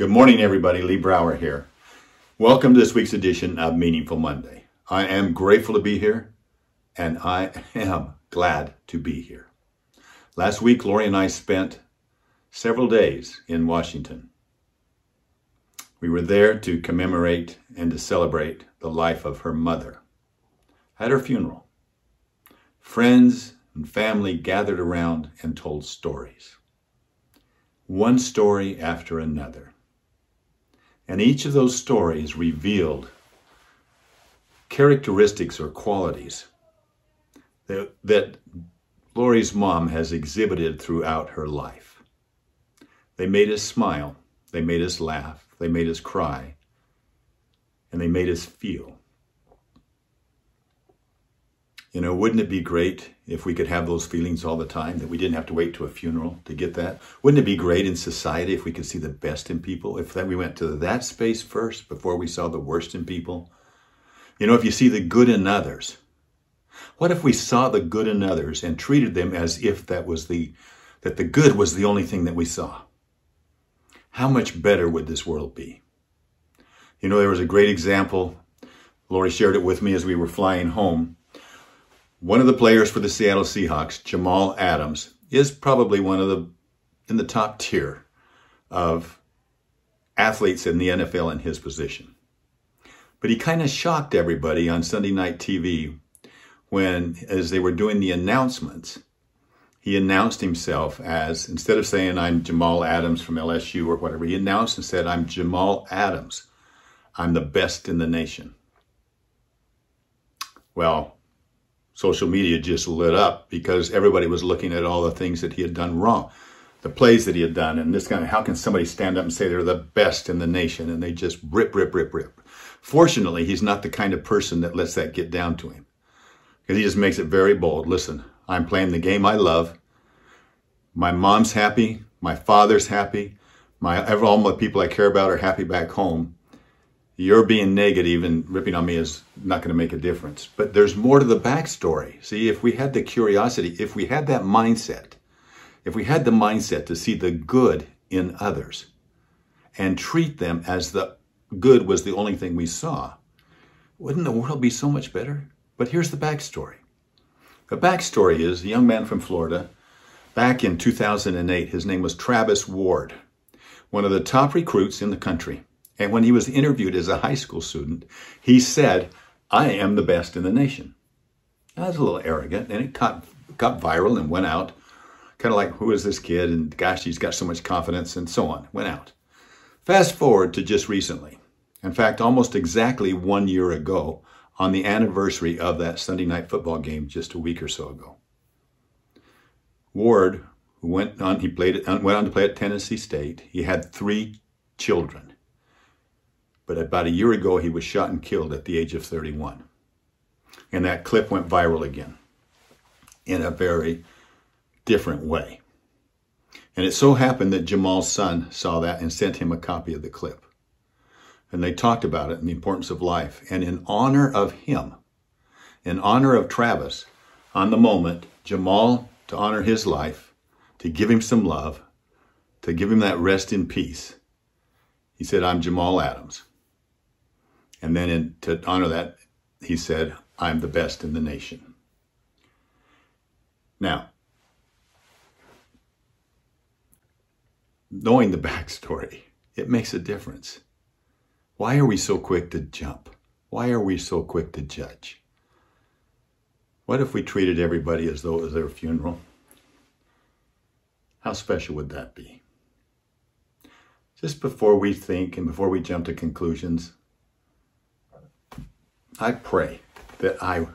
Good morning, everybody. Lee Brower here. Welcome to this week's edition of Meaningful Monday. I am grateful to be here, and I am glad to be here. Last week, Lori and I spent several days in Washington. We were there to commemorate and to celebrate the life of her mother. At her funeral, friends and family gathered around and told stories. One story after another. And each of those stories revealed characteristics or qualities that, that Lori's mom has exhibited throughout her life. They made us smile, they made us laugh, they made us cry, and they made us feel. You know, wouldn't it be great if we could have those feelings all the time, that we didn't have to wait to a funeral to get that? Wouldn't it be great in society if we could see the best in people, if we went to that space first before we saw the worst in people? You know, if you see the good in others, what if we saw the good in others and treated them as if that was the that the good was the only thing that we saw? How much better would this world be? You know, there was a great example. Lori shared it with me as we were flying home one of the players for the Seattle Seahawks, Jamal Adams, is probably one of the in the top tier of athletes in the NFL in his position. But he kind of shocked everybody on Sunday night TV when, as they were doing the announcements, he announced himself as, instead of saying, I'm Jamal Adams from LSU or whatever, he announced and said, I'm Jamal Adams. I'm the best in the nation. Well, social media just lit up because everybody was looking at all the things that he had done wrong, the plays that he had done, and this kind of how can somebody stand up and say they're the best in the nation and they just rip, rip, rip, rip. Fortunately, he's not the kind of person that lets that get down to him because he just makes it very bold. Listen, I'm playing the game I love. My mom's happy. My father's happy. My all the people I care about are happy back home you're being negative and ripping on me is not going to make a difference. But there's more to the backstory. See, if we had the curiosity, if we had that mindset, if we had the mindset to see the good in others and treat them as the good was the only thing we saw, wouldn't the world be so much better? But here's the backstory. The backstory is a young man from Florida, back in 2008, his name was Travis Ward, one of the top recruits in the country. And when he was interviewed as a high school student, he said, I am the best in the nation. That was a little arrogant, and it got, got viral and went out. Kind of like, who is this kid? And gosh, he's got so much confidence, and so on. Went out. Fast forward to just recently. In fact, almost exactly one year ago, on the anniversary of that Sunday night football game just a week or so ago. Ward, who went on, he played, went on to play at Tennessee State. He had three children. But about a year ago, he was shot and killed at the age of 31. And that clip went viral again in a very different way. And it so happened that Jamal's son saw that and sent him a copy of the clip. And they talked about it and the importance of life. And in honor of him, in honor of Travis, on the moment, Jamal, to honor his life, to give him some love, to give him that rest in peace, he said, I'm Jamal Adams. And then in, to honor that, he said, I'm the best in the nation. Now, knowing the backstory, it makes a difference. Why are we so quick to jump? Why are we so quick to judge? What if we treated everybody as though it was their funeral? How special would that be? Just before we think and before we jump to conclusions, I pray that I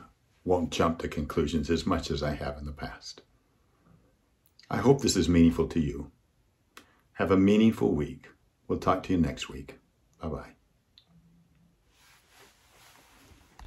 won't jump to conclusions as much as I have in the past. I hope this is meaningful to you. Have a meaningful week. We'll talk to you next week. Bye bye.